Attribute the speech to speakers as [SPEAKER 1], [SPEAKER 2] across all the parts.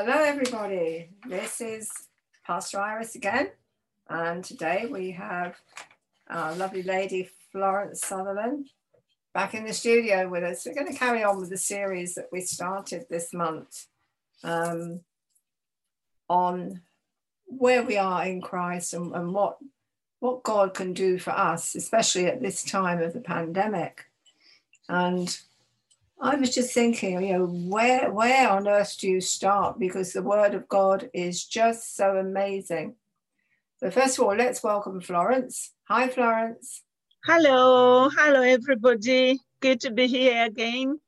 [SPEAKER 1] Hello, everybody. This is Pastor Iris again, and today we have our lovely lady Florence Sutherland back in the studio with us. We're going to carry on with the series that we started this month um, on where we are in Christ and, and what what God can do for us, especially at this time of the pandemic. And I was just thinking, you know, where where on earth do you start? Because the word of God is just so amazing. So first of all, let's welcome Florence. Hi, Florence.
[SPEAKER 2] Hello, hello everybody. Good to be here again.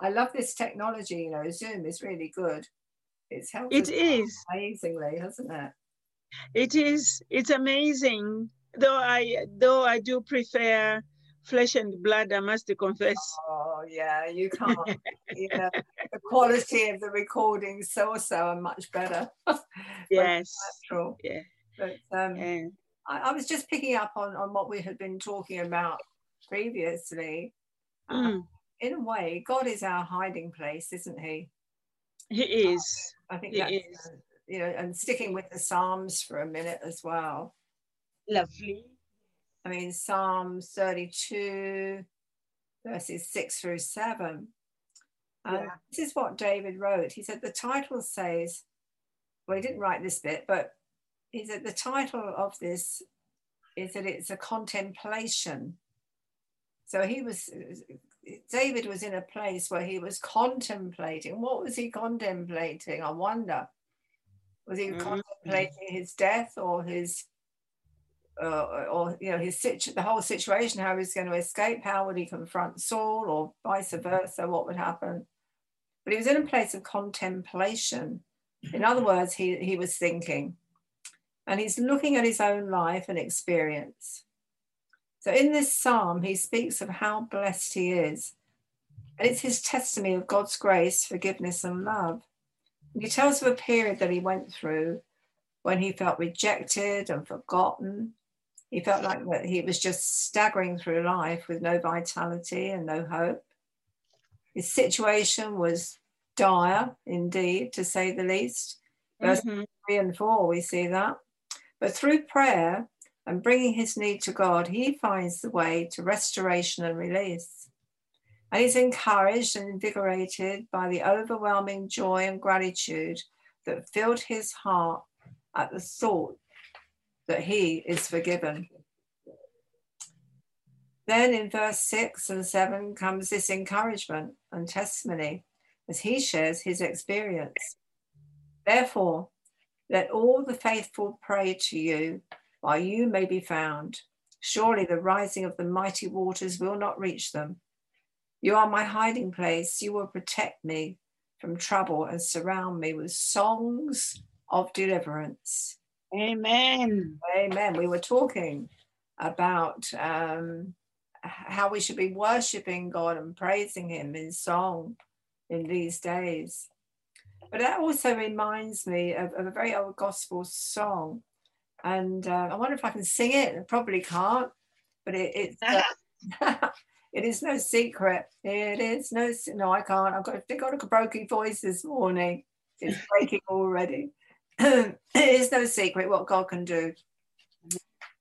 [SPEAKER 1] I love this technology. You know, Zoom is really good. It's helped.
[SPEAKER 2] It is
[SPEAKER 1] amazingly, hasn't it?
[SPEAKER 2] It is. It's amazing. Though I though I do prefer flesh and blood, I must confess.
[SPEAKER 1] Oh yeah, you can't. you know, the quality of the recordings so so are much better.
[SPEAKER 2] yes. Natural. Yeah.
[SPEAKER 1] But um, yeah. I, I, was just picking up on on what we had been talking about previously. Mm. in a way, God is our hiding place, isn't He?
[SPEAKER 2] He is.
[SPEAKER 1] I think he that's, is. Uh, you know, and sticking with the Psalms for a minute as well.
[SPEAKER 2] Lovely.
[SPEAKER 1] I mean, Psalms 32, verses 6 through 7. And yeah. this is what David wrote. He said, The title says, well, he didn't write this bit, but he said, The title of this is that it's a contemplation. So he was, David was in a place where he was contemplating. What was he contemplating? I wonder. Was he mm-hmm. contemplating his death or his uh, or you know his situ- the whole situation, how he's going to escape, how would he confront Saul, or vice versa, what would happen? But he was in a place of contemplation. In other words, he, he was thinking, and he's looking at his own life and experience. So in this psalm, he speaks of how blessed he is. And it's his testimony of God's grace, forgiveness, and love. And he tells of a period that he went through when he felt rejected and forgotten, he felt like that he was just staggering through life with no vitality and no hope. His situation was dire indeed, to say the least. Verse mm-hmm. three and four, we see that. But through prayer and bringing his need to God, he finds the way to restoration and release. And he's encouraged and invigorated by the overwhelming joy and gratitude that filled his heart at the thought that he is forgiven. Then in verse 6 and 7 comes this encouragement and testimony as he shares his experience. Therefore, let all the faithful pray to you while you may be found. Surely the rising of the mighty waters will not reach them. You are my hiding place. You will protect me from trouble and surround me with songs of deliverance.
[SPEAKER 2] Amen.
[SPEAKER 1] Amen. We were talking about um, how we should be worshiping God and praising Him in song in these days. But that also reminds me of, of a very old gospel song. And uh, I wonder if I can sing it. I probably can't, but it, it's. Uh, it is no secret. It is no. No, I can't. I've got. I've got a broken voice this morning. It's breaking already. It is no secret what God can do.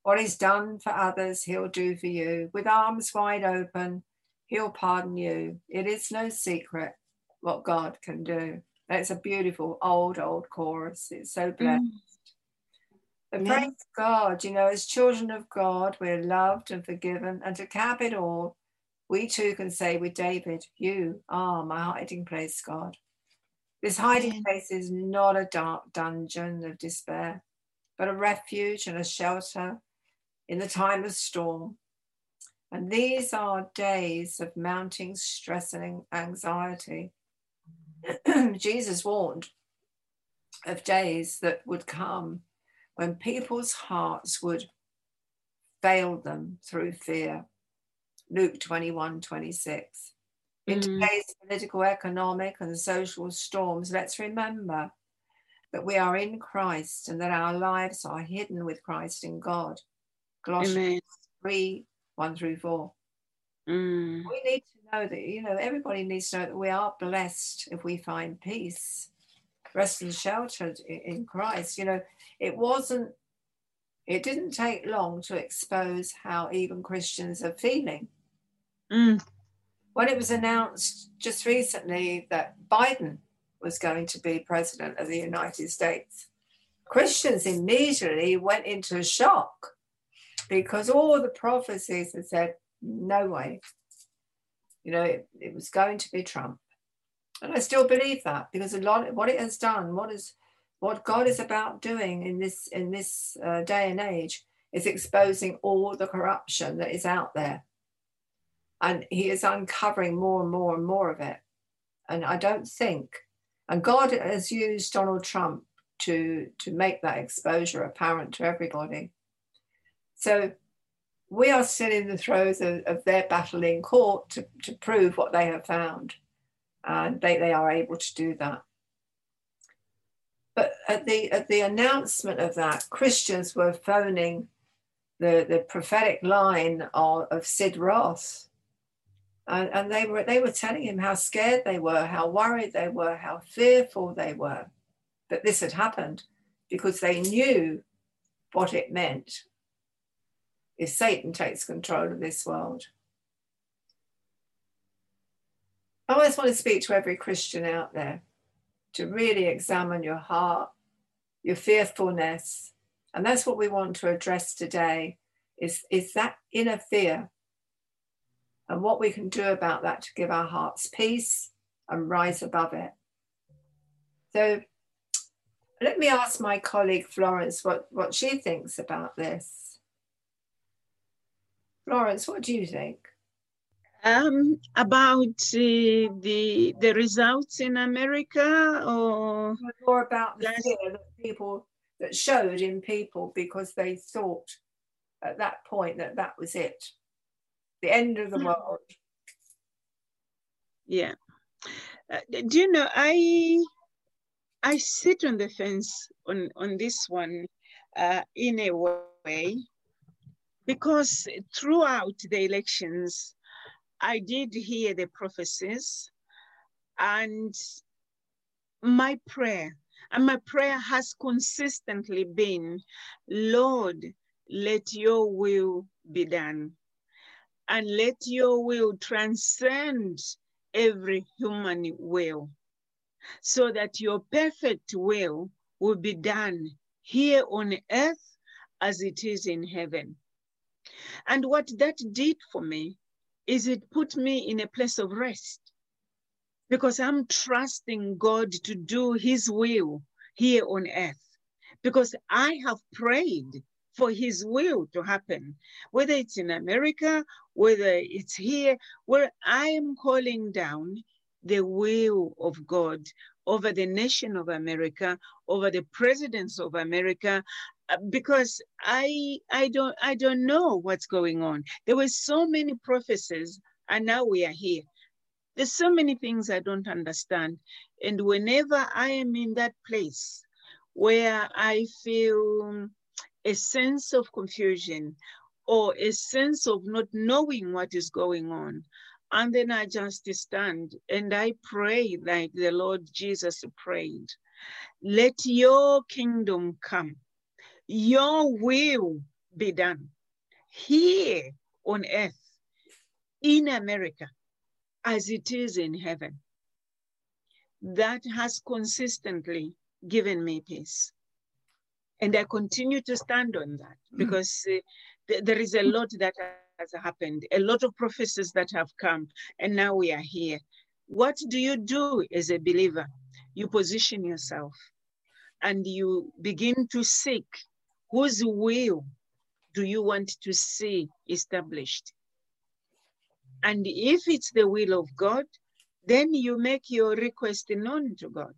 [SPEAKER 1] What He's done for others, He'll do for you. With arms wide open, He'll pardon you. It is no secret what God can do. That's a beautiful old, old chorus. It's so blessed. Mm. But yeah. praise God, you know, as children of God, we're loved and forgiven. And to cap it all, we too can say with David, You are my hiding place, God. This hiding place is not a dark dungeon of despair, but a refuge and a shelter in the time of storm. And these are days of mounting stress and anxiety. Jesus warned of days that would come when people's hearts would fail them through fear. Luke 21 26. In mm. today's political, economic, and social storms, let's remember that we are in Christ and that our lives are hidden with Christ in God. Colossians Amen. 3 1 through 4. Mm. We need to know that, you know, everybody needs to know that we are blessed if we find peace. rest and sheltered in Christ. You know, it wasn't, it didn't take long to expose how even Christians are feeling.
[SPEAKER 2] Mm.
[SPEAKER 1] When it was announced just recently that Biden was going to be president of the United States, Christians immediately went into shock because all the prophecies had said, no way. You know, it, it was going to be Trump. And I still believe that because a lot of what it has done, what is what God is about doing in this in this uh, day and age is exposing all the corruption that is out there. And he is uncovering more and more and more of it. And I don't think, and God has used Donald Trump to, to make that exposure apparent to everybody. So we are still in the throes of, of their battle in court to, to prove what they have found. And they, they are able to do that. But at the at the announcement of that, Christians were phoning the, the prophetic line of, of Sid Roth. And, and they were they were telling him how scared they were, how worried they were, how fearful they were that this had happened because they knew what it meant if Satan takes control of this world. I always want to speak to every Christian out there to really examine your heart, your fearfulness. And that's what we want to address today is, is that inner fear and what we can do about that to give our hearts peace and rise above it. So let me ask my colleague Florence what, what she thinks about this. Florence, what do you think?
[SPEAKER 2] Um, about uh, the the results in America, or
[SPEAKER 1] more about the fear that people that showed in people because they thought at that point that that was it, the end of the hmm. world.
[SPEAKER 2] Yeah. Uh, do you know I I sit on the fence on on this one uh, in a way because throughout the elections I did hear the prophecies and my prayer, and my prayer has consistently been, Lord, let your will be done. And let your will transcend every human will, so that your perfect will will be done here on earth as it is in heaven. And what that did for me is it put me in a place of rest because I'm trusting God to do his will here on earth because I have prayed for his will to happen, whether it's in America, whether it's here, where I am calling down the will of God over the nation of America, over the presidents of America, uh, because I I don't I don't know what's going on. There were so many prophecies, and now we are here. There's so many things I don't understand, and whenever I am in that place where I feel a sense of confusion or a sense of not knowing what is going on, and then I just stand and I pray like the Lord Jesus prayed. Let your kingdom come your will be done here on earth, in America, as it is in heaven. That has consistently given me peace. And I continue to stand on that mm. because uh, th- there is a lot that has happened, a lot of prophecies that have come, and now we are here. What do you do as a believer? You position yourself and you begin to seek Whose will do you want to see established? And if it's the will of God, then you make your request known to God.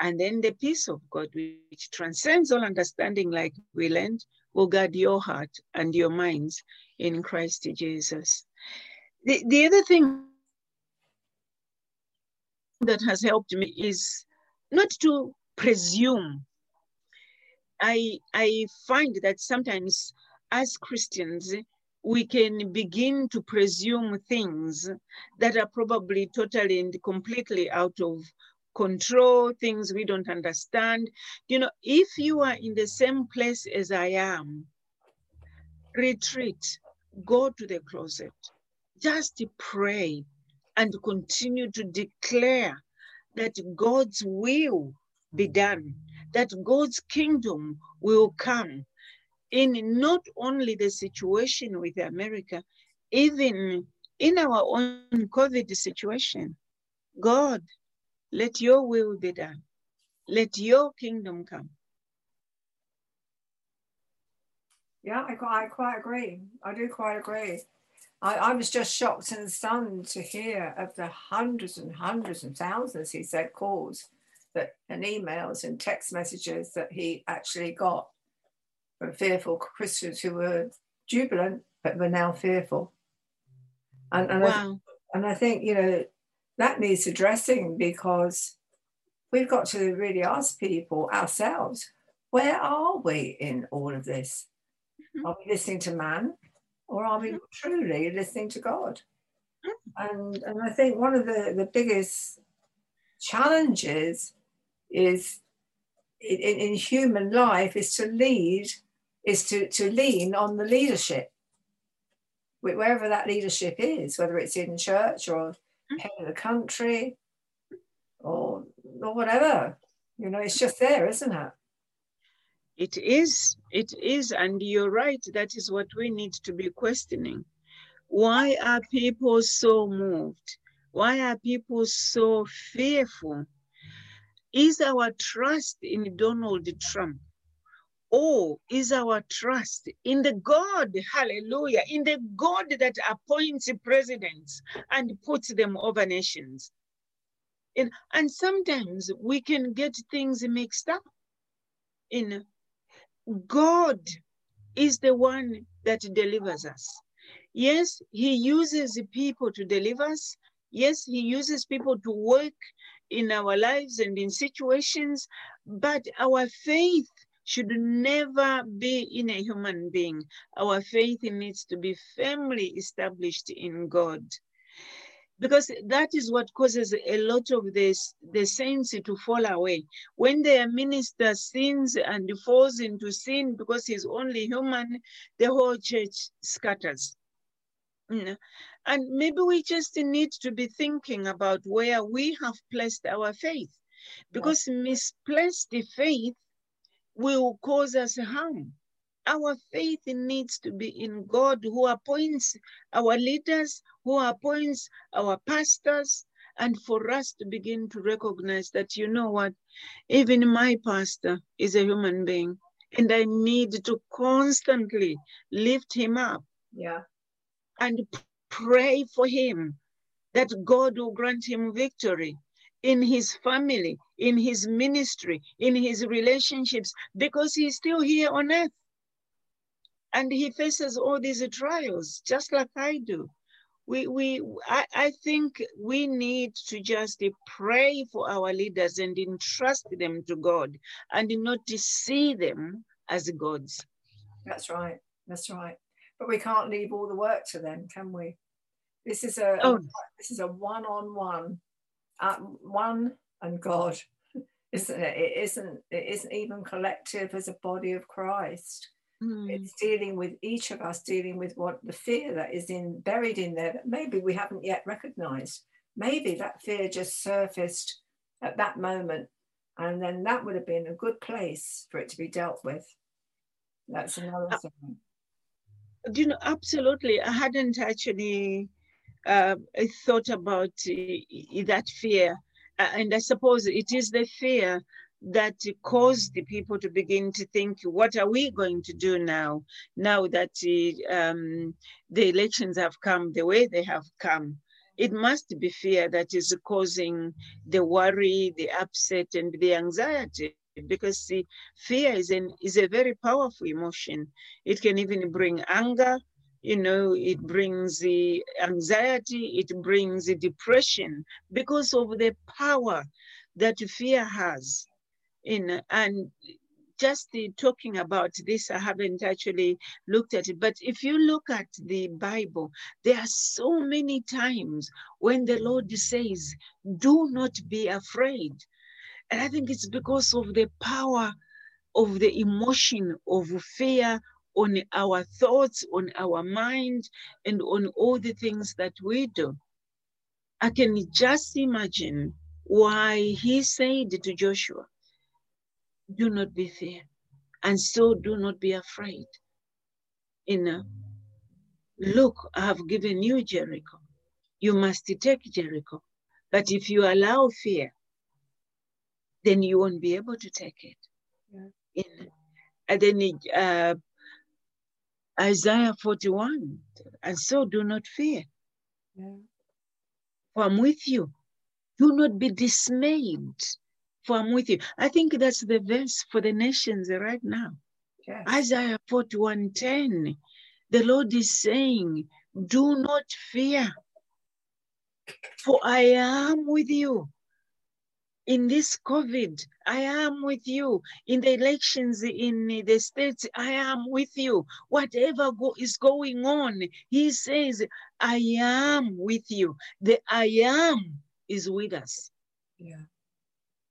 [SPEAKER 2] And then the peace of God, which transcends all understanding, like we learned, will guard your heart and your minds in Christ Jesus. The, the other thing that has helped me is not to presume I I find that sometimes as Christians we can begin to presume things that are probably totally and completely out of control, things we don't understand. You know, if you are in the same place as I am, retreat, go to the closet, just pray and continue to declare that God's will be done, that God's kingdom will come in not only the situation with America, even in our own COVID situation. God, let your will be done. Let your kingdom come.
[SPEAKER 1] Yeah, I, I quite agree. I do quite agree. I, I was just shocked and stunned to hear of the hundreds and hundreds and thousands, he said, calls that and emails and text messages that he actually got from fearful Christians who were jubilant but were now fearful. And, and, wow. I, and I think, you know, that needs addressing because we've got to really ask people ourselves where are we in all of this? Mm-hmm. Are we listening to man or are we mm-hmm. truly listening to God? Mm-hmm. And, and I think one of the, the biggest challenges is in, in human life is to lead, is to, to lean on the leadership, wherever that leadership is, whether it's in church or Mm-hmm. head of the country or, or whatever. You know, it's just there, isn't it?
[SPEAKER 2] It is, it is, and you're right, that is what we need to be questioning. Why are people so moved? Why are people so fearful? Is our trust in Donald Trump? Or is our trust in the God, hallelujah, in the God that appoints presidents and puts them over nations? And, and sometimes we can get things mixed up. In God is the one that delivers us. Yes, He uses people to deliver us. Yes, He uses people to work in our lives and in situations, but our faith should never be in a human being. Our faith needs to be firmly established in God because that is what causes a lot of this the saints to fall away when their minister sins and falls into sin because he's only human the whole church scatters mm. and maybe we just need to be thinking about where we have placed our faith because misplaced faith will cause us harm our faith needs to be in God who appoints our leaders, who appoints our pastors, and for us to begin to recognize that, you know what, even my pastor is a human being, and I need to constantly lift him up.
[SPEAKER 1] Yeah.
[SPEAKER 2] And pray for him that God will grant him victory in his family, in his ministry, in his relationships, because he's still here on earth and he faces all these trials just like I do. We, we, I, I think we need to just pray for our leaders and entrust them to God and not to see them as gods.
[SPEAKER 1] That's right. That's right. But we can't leave all the work to them, can we? This is a, oh. a this is a one-on-one, uh, one and God, isn't it? It isn't. It isn't even collective as a body of Christ. Mm. It's dealing with each of us, dealing with what the fear that is in buried in there that maybe we haven't yet recognized. Maybe that fear just surfaced at that moment, and then that would have been a good place for it to be dealt with. That's another uh, thing.
[SPEAKER 2] You know, absolutely. I hadn't actually uh, thought about uh, that fear, uh, and I suppose it is the fear that caused the people to begin to think, what are we going to do now? Now that um, the elections have come the way they have come, it must be fear that is causing the worry, the upset, and the anxiety. Because fear is an is a very powerful emotion. It can even bring anger, you know, it brings the anxiety, it brings the depression because of the power that fear has in and just uh, talking about this, I haven't actually looked at it. But if you look at the Bible, there are so many times when the Lord says, Do not be afraid. And I think it's because of the power of the emotion of fear on our thoughts, on our mind, and on all the things that we do. I can just imagine why he said to Joshua, Do not be fear, and so do not be afraid. You know, look, I have given you Jericho. You must take Jericho. But if you allow fear, then you won't be able to take it. Yeah. In, and then uh, Isaiah 41, and so do not fear. Yeah. For I'm with you. Do not be dismayed, for I'm with you. I think that's the verse for the nations right now. Yes. Isaiah 41 10. The Lord is saying, Do not fear, for I am with you in this COVID, I am with you. In the elections in the states, I am with you. Whatever go is going on, he says, I am with you. The I am is with us.
[SPEAKER 1] Yeah.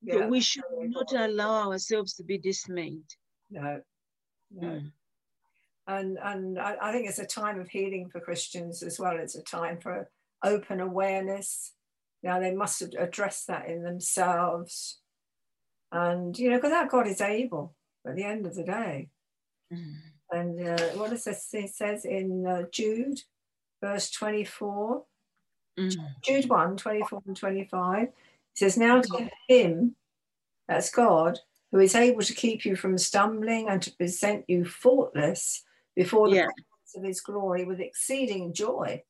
[SPEAKER 2] yeah. So we should not allow ourselves to be dismayed.
[SPEAKER 1] No. No. Mm. And and I, I think it's a time of healing for Christians as well. It's a time for open awareness now they must address that in themselves. And, you know, because that God is able at the end of the day. Mm. And uh, what does it, it says in uh, Jude, verse 24, mm. Jude 1, 24 and 25, it says, Now to him, that's God, who is able to keep you from stumbling and to present you faultless before the yeah. presence of his glory with exceeding joy.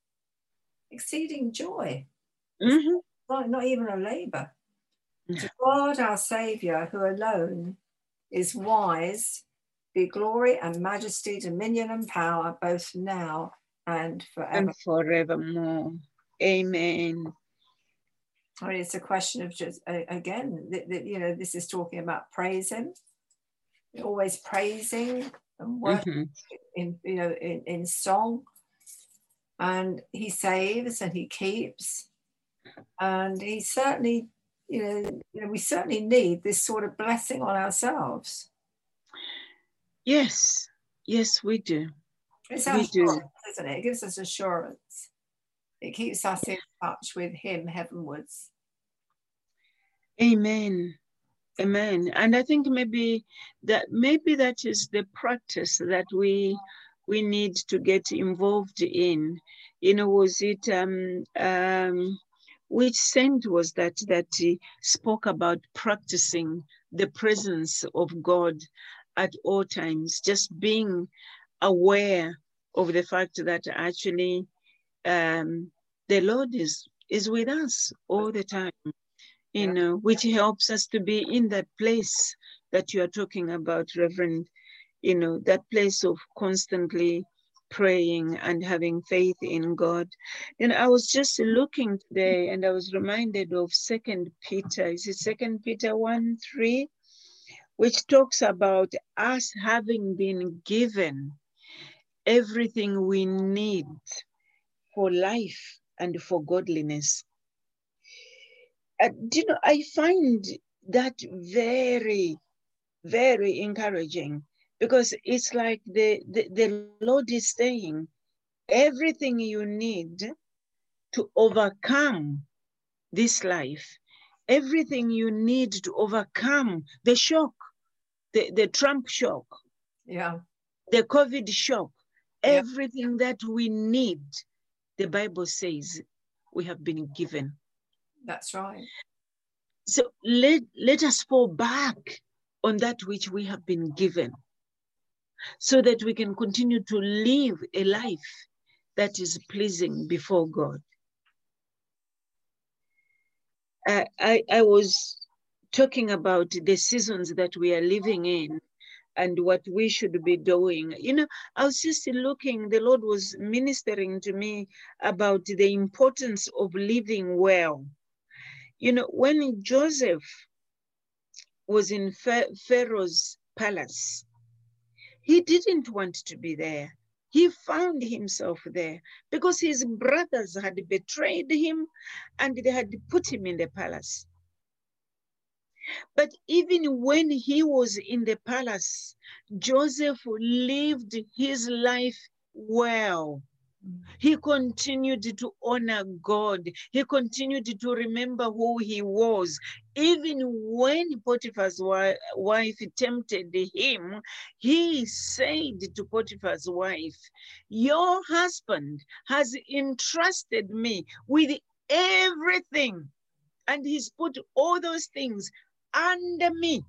[SPEAKER 1] Exceeding joy. Mm-hmm. Not, not even a labor. To God our Saviour, who alone is wise, be glory and majesty, dominion and power, both now and forever.
[SPEAKER 2] And forevermore. Amen.
[SPEAKER 1] I mean, it's a question of just again, that, that, you know, this is talking about praising, always praising and working mm-hmm. in you know in, in song. And he saves and he keeps and he certainly, you know, you know, we certainly need this sort of blessing on ourselves.
[SPEAKER 2] Yes, yes, we do.
[SPEAKER 1] It's we do. isn't it? It gives us assurance. It keeps us in touch with Him heavenwards.
[SPEAKER 2] Amen. Amen. And I think maybe that maybe that is the practice that we we need to get involved in. You know, was it um um which saint was that that he spoke about practicing the presence of God at all times, just being aware of the fact that actually um, the Lord is is with us all the time, you know, which helps us to be in that place that you are talking about, Reverend, you know, that place of constantly praying and having faith in God. And I was just looking today and I was reminded of Second Peter. Is it Second Peter 1 3? Which talks about us having been given everything we need for life and for godliness. Uh, you know, I find that very, very encouraging because it's like the, the, the Lord is saying, everything you need to overcome this life, everything you need to overcome the shock, the, the Trump shock,
[SPEAKER 1] yeah,
[SPEAKER 2] the COVID shock, yeah. everything that we need, the Bible says we have been given.
[SPEAKER 1] That's right.
[SPEAKER 2] So let, let us fall back on that which we have been given so that we can continue to live a life that is pleasing before God. I, I, I was talking about the seasons that we are living in and what we should be doing. You know, I was just looking, the Lord was ministering to me about the importance of living well. You know, when Joseph was in Pharaoh's palace. He didn't want to be there. He found himself there because his brothers had betrayed him and they had put him in the palace. But even when he was in the palace, Joseph lived his life well. He continued to honor God. He continued to remember who he was. Even when Potiphar's wife tempted him, he said to Potiphar's wife, Your husband has entrusted me with everything, and he's put all those things under me,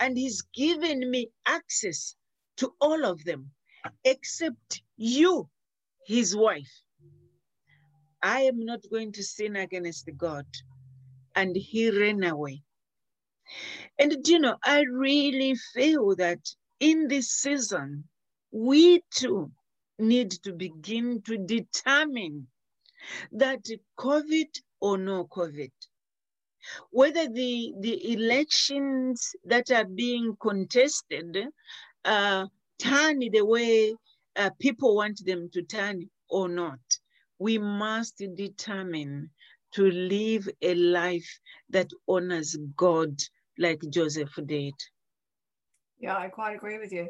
[SPEAKER 2] and he's given me access to all of them, except you his wife, I am not going to sin against God. And he ran away. And you know, I really feel that in this season, we too need to begin to determine that COVID or no COVID, whether the, the elections that are being contested uh, turn the way uh, people want them to turn or not. We must determine to live a life that honors God like Joseph did.
[SPEAKER 1] Yeah, I quite agree with you.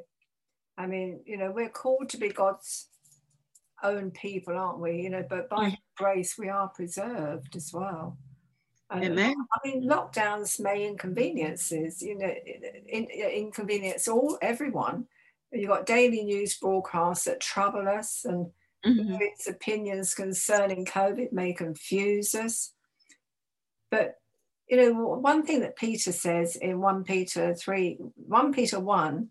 [SPEAKER 1] I mean, you know, we're called to be God's own people, aren't we? You know, but by mm. grace we are preserved as well.
[SPEAKER 2] And, Amen.
[SPEAKER 1] I mean, lockdowns may inconveniences, you know, in, inconvenience all everyone, You've got daily news broadcasts that trouble us, and mm-hmm. its opinions concerning COVID may confuse us. But you know, one thing that Peter says in 1 Peter 3, 1 Peter 1,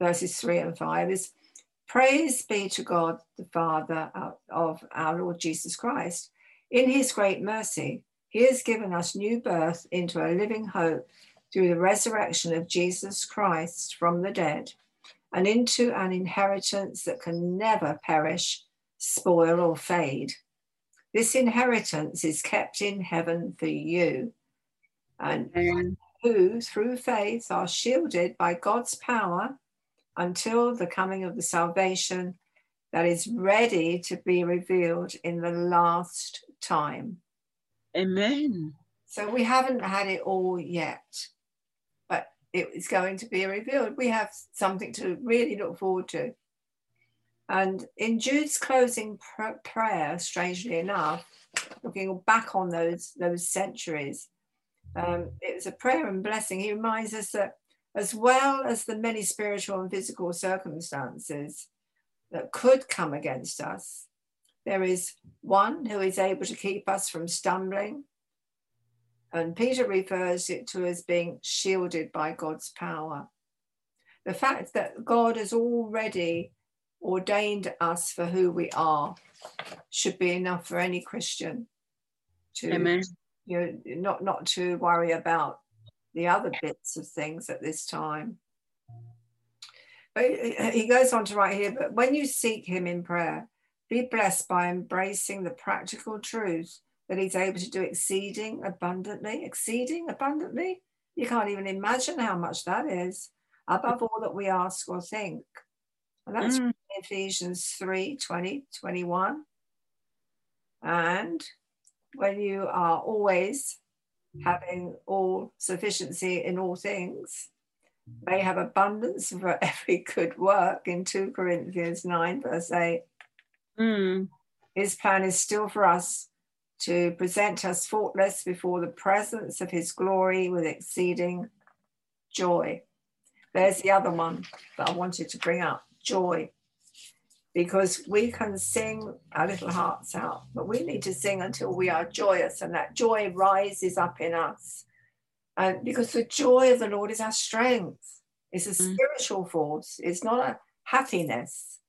[SPEAKER 1] verses 3 and 5 is praise be to God, the Father of our Lord Jesus Christ. In his great mercy, he has given us new birth into a living hope through the resurrection of Jesus Christ from the dead and into an inheritance that can never perish, spoil, or fade. This inheritance is kept in heaven for you, and Amen. who, through faith, are shielded by God's power until the coming of the salvation that is ready to be revealed in the last time.
[SPEAKER 2] Amen.
[SPEAKER 1] So we haven't had it all yet it is going to be revealed. We have something to really look forward to. And in Jude's closing pr- prayer, strangely enough, looking back on those those centuries, um, it was a prayer and blessing. He reminds us that as well as the many spiritual and physical circumstances that could come against us, there is one who is able to keep us from stumbling and Peter refers it to as being shielded by God's power. The fact that God has already ordained us for who we are should be enough for any Christian to Amen. you know not not to worry about the other bits of things at this time. But he goes on to write here, but when you seek him in prayer, be blessed by embracing the practical truths that he's able to do exceeding abundantly, exceeding abundantly. You can't even imagine how much that is above all that we ask or think. And that's mm. Ephesians 3 20, 21. And when you are always having all sufficiency in all things, may have abundance for every good work in 2 Corinthians 9, verse 8. Mm. His plan is still for us to present us faultless before the presence of his glory with exceeding joy. There's the other one that I wanted to bring up joy. Because we can sing our little hearts out, but we need to sing until we are joyous and that joy rises up in us. And because the joy of the Lord is our strength, it's a mm. spiritual force, it's not a happiness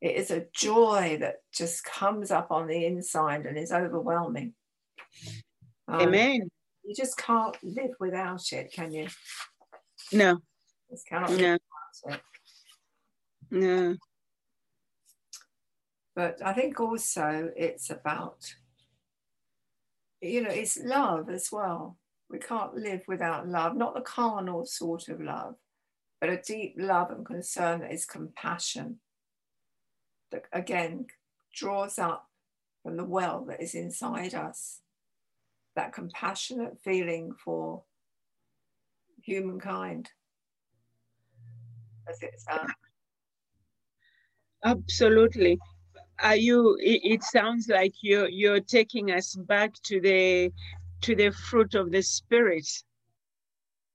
[SPEAKER 1] it is a joy that just comes up on the inside and is overwhelming.
[SPEAKER 2] Um, Amen.
[SPEAKER 1] You just can't live without it, can you?
[SPEAKER 2] No.
[SPEAKER 1] Just cannot no.
[SPEAKER 2] No.
[SPEAKER 1] But I think also it's about, you know, it's love as well. We can't live without love, not the carnal sort of love, but a deep love and concern that is compassion that again draws up from the well that is inside us that compassionate feeling for humankind. As it's uh,
[SPEAKER 2] absolutely. Are you it, it, sounds like you're you're taking us back to the to the fruit of the spirit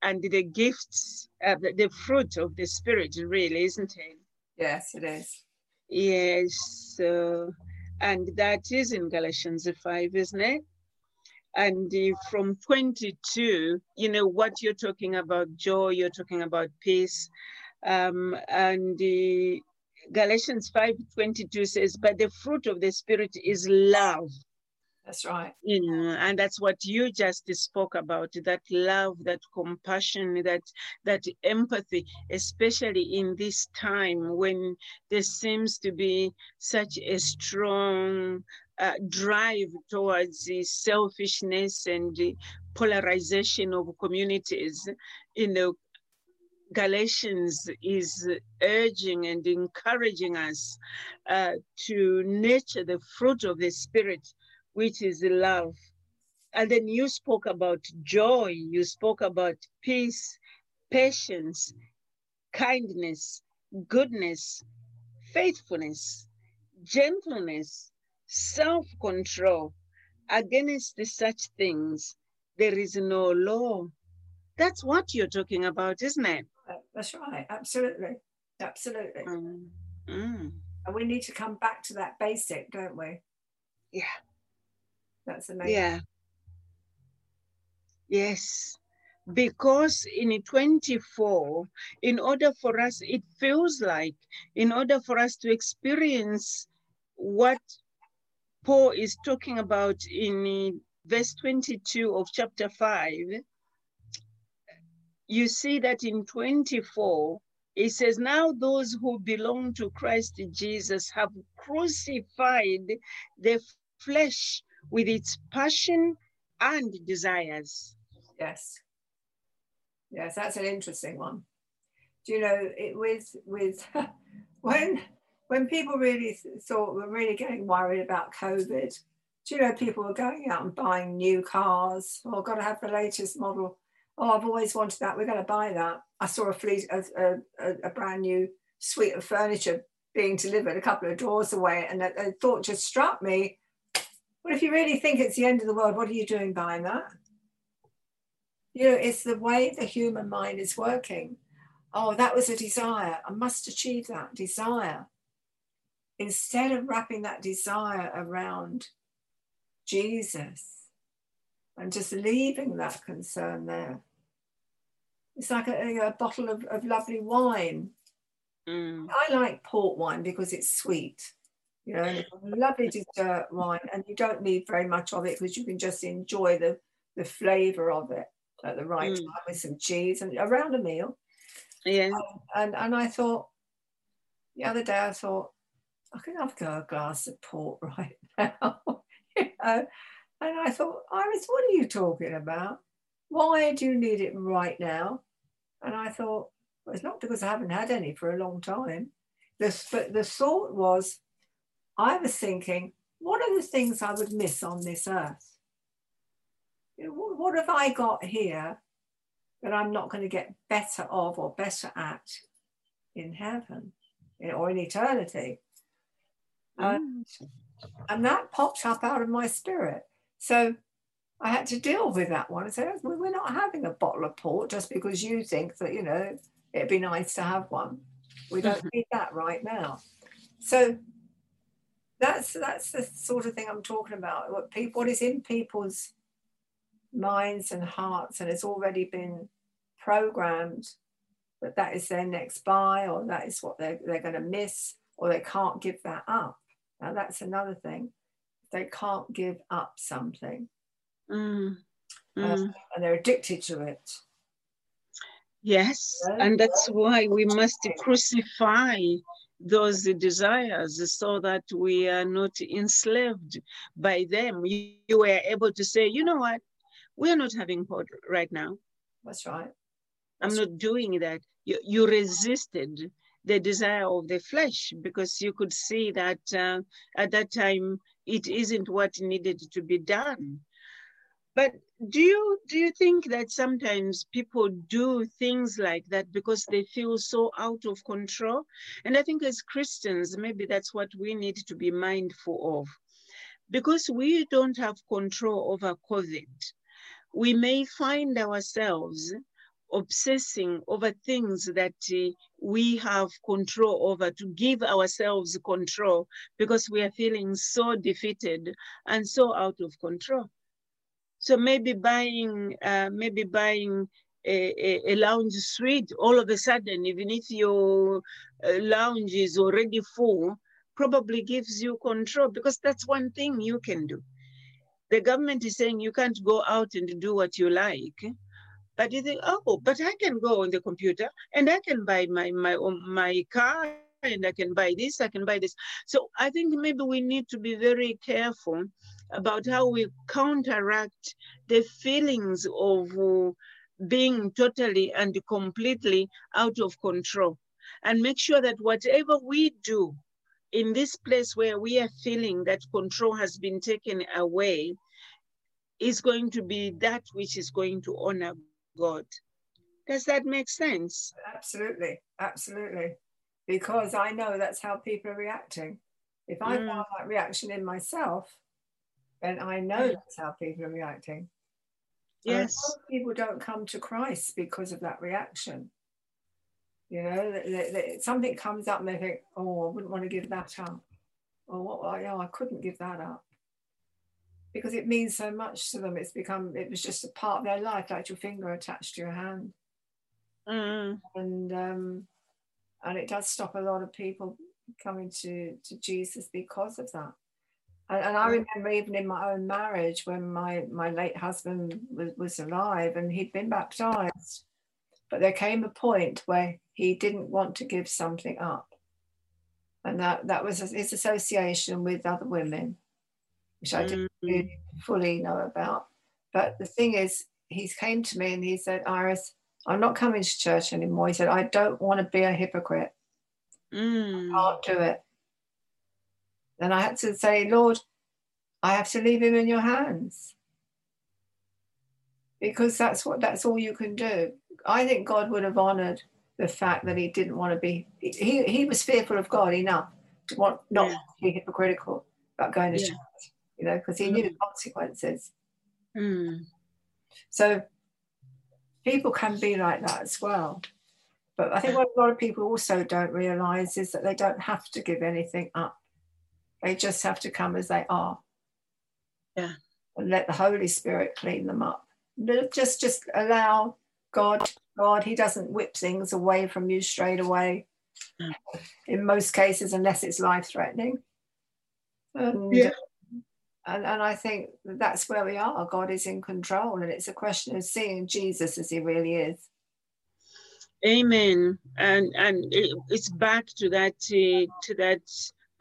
[SPEAKER 2] and the gifts uh, the, the fruit of the spirit really isn't it?
[SPEAKER 1] Yes it is
[SPEAKER 2] yes uh, and that is in galatians 5 isn't it and from 22 you know what you're talking about joy you're talking about peace um, and uh, Galatians 5:22 says, "But the fruit of the spirit is love."
[SPEAKER 1] That's right.
[SPEAKER 2] Know, and that's what you just spoke about, that love, that compassion, that that empathy, especially in this time when there seems to be such a strong uh, drive towards the selfishness and the polarization of communities. You know, Galatians is urging and encouraging us uh, to nurture the fruit of the Spirit, which is love. And then you spoke about joy, you spoke about peace, patience, kindness, goodness, faithfulness, gentleness, self control. Against such things, there is no law. That's what you're talking about, isn't it?
[SPEAKER 1] That's right. Absolutely. Absolutely. Mm. Mm. And we need to come back to that basic, don't we?
[SPEAKER 2] Yeah.
[SPEAKER 1] That's amazing.
[SPEAKER 2] Yeah. Yes. Because in 24, in order for us, it feels like, in order for us to experience what Paul is talking about in verse 22 of chapter 5, you see that in 24, it says, Now those who belong to Christ Jesus have crucified the flesh with its passion and desires.
[SPEAKER 1] Yes. Yes, that's an interesting one. Do you know it with with when when people really thought were really getting worried about COVID, do you know people were going out and buying new cars or oh, got to have the latest model oh, I've always wanted that. We're going to buy that. I saw a fleet a, a, a, brand new suite of furniture being delivered a couple of doors away, and a, a thought just struck me. Well, if you really think it's the end of the world, what are you doing buying that? You know, it's the way the human mind is working. Oh, that was a desire. I must achieve that desire. Instead of wrapping that desire around Jesus, and just leaving that concern there. It's like a, a bottle of, of, lovely wine. Mm. I like port wine because it's sweet, you know, lovely dessert wine, and you don't need very much of it because you can just enjoy the, the flavor of it at the right mm. time with some cheese and around a meal.
[SPEAKER 2] Yeah.
[SPEAKER 1] Um, and and I thought the other day I thought I could have a glass of port right now. you know, and I thought, Iris, what are you talking about? Why do you need it right now? And I thought, well, it's not because I haven't had any for a long time. This, but the thought was, I was thinking, what are the things I would miss on this earth? You know, what, what have I got here that I'm not going to get better of or better at in heaven or in eternity? Mm. And, and that popped up out of my spirit. So I had to deal with that one and say, we're not having a bottle of port just because you think that, you know, it'd be nice to have one. We don't need that right now. So that's that's the sort of thing I'm talking about. What people what is in people's minds and hearts, and it's already been programmed that that is their next buy, or that is what they're they're going to miss, or they can't give that up. Now that's another thing they can't give up something. Mm. Uh, mm. and they're addicted to it.
[SPEAKER 2] Yes, and that's why we must crucify those desires so that we are not enslaved by them. You, you were able to say, you know what, we're not having pot right now.
[SPEAKER 1] That's right.
[SPEAKER 2] I'm not doing that. You, you resisted the desire of the flesh because you could see that uh, at that time it isn't what needed to be done. But do you do you think that sometimes people do things like that because they feel so out of control? And I think as Christians, maybe that's what we need to be mindful of. Because we don't have control over COVID, we may find ourselves obsessing over things that uh, we have control over to give ourselves control because we are feeling so defeated and so out of control. So maybe buying, uh, maybe buying a, a, lounge suite all of a sudden, even if your uh, lounge is already full, probably gives you control because that's one thing you can do. The government is saying you can't go out and do what you like. But you think, oh, but I can go on the computer and I can buy my my my car and I can buy this, I can buy this. So I think maybe we need to be very careful about how we counteract the feelings of uh, being totally and completely out of control and make sure that whatever we do in this place where we are feeling that control has been taken away is going to be that which is going to honor God. Does that make sense?
[SPEAKER 1] Absolutely, absolutely. Because I know that's how people are reacting. If I mm. found that reaction in myself, and I know that's how people are reacting.
[SPEAKER 2] Yes.
[SPEAKER 1] people don't come to Christ because of that reaction. You know, they, they, something comes up and they think, oh, I wouldn't want to give that up. Or what, oh, yeah, I couldn't give that up. Because it means so much to them. It's become, it was just a part of their life, like your finger attached to your hand.
[SPEAKER 2] Mm.
[SPEAKER 1] And, um, and it does stop a lot of people coming to, to Jesus because of that. And, and I remember even in my own marriage when my, my late husband was, was alive and he'd been baptized. But there came a point where he didn't want to give something up. And that, that was his association with other women, which I didn't mm. really fully know about. But the thing is, he came to me and he said, Iris, I'm not coming to church anymore. He said, I don't want to be a hypocrite.
[SPEAKER 2] Mm.
[SPEAKER 1] I can't do it. And I had to say, Lord, I have to leave him in your hands. Because that's what that's all you can do. I think God would have honored the fact that he didn't want to be he, he was fearful of God enough to want not yeah. to be hypocritical about going to yeah. church, you know, because he mm. knew the consequences.
[SPEAKER 2] Mm.
[SPEAKER 1] So people can be like that as well. But I think what a lot of people also don't realize is that they don't have to give anything up. They just have to come as they are.
[SPEAKER 2] Yeah.
[SPEAKER 1] And let the Holy Spirit clean them up. Just just allow God, God, He doesn't whip things away from you straight away. Mm. In most cases, unless it's life threatening. And,
[SPEAKER 2] yeah.
[SPEAKER 1] And, and I think that's where we are. God is in control, and it's a question of seeing Jesus as He really is.
[SPEAKER 2] Amen. And and it's back to that uh, to that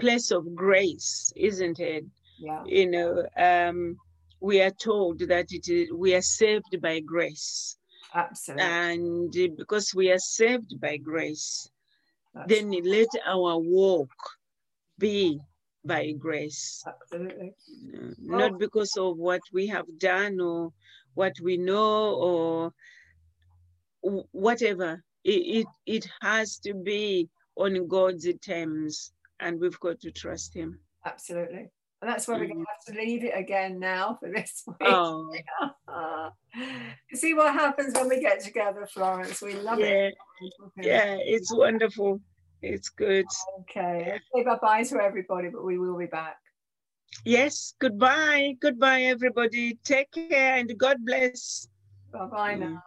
[SPEAKER 2] place of grace, isn't it?
[SPEAKER 1] Yeah.
[SPEAKER 2] You know, um, we are told that it is, we are saved by grace.
[SPEAKER 1] Absolutely.
[SPEAKER 2] And because we are saved by grace, That's then let our walk be by grace.
[SPEAKER 1] Absolutely.
[SPEAKER 2] Not because of what we have done or what we know or whatever. It, it, it has to be on God's terms and we've got to trust Him.
[SPEAKER 1] Absolutely. And that's where mm. we're going to have to leave it again now for this week.
[SPEAKER 2] Oh.
[SPEAKER 1] See what happens when we get together, Florence. We love
[SPEAKER 2] yeah.
[SPEAKER 1] it.
[SPEAKER 2] Yeah, it's wonderful. It's good.
[SPEAKER 1] Okay. Say bye bye to everybody, but we will be back.
[SPEAKER 2] Yes. Goodbye. Goodbye, everybody. Take care and God bless.
[SPEAKER 1] Bye bye mm. now.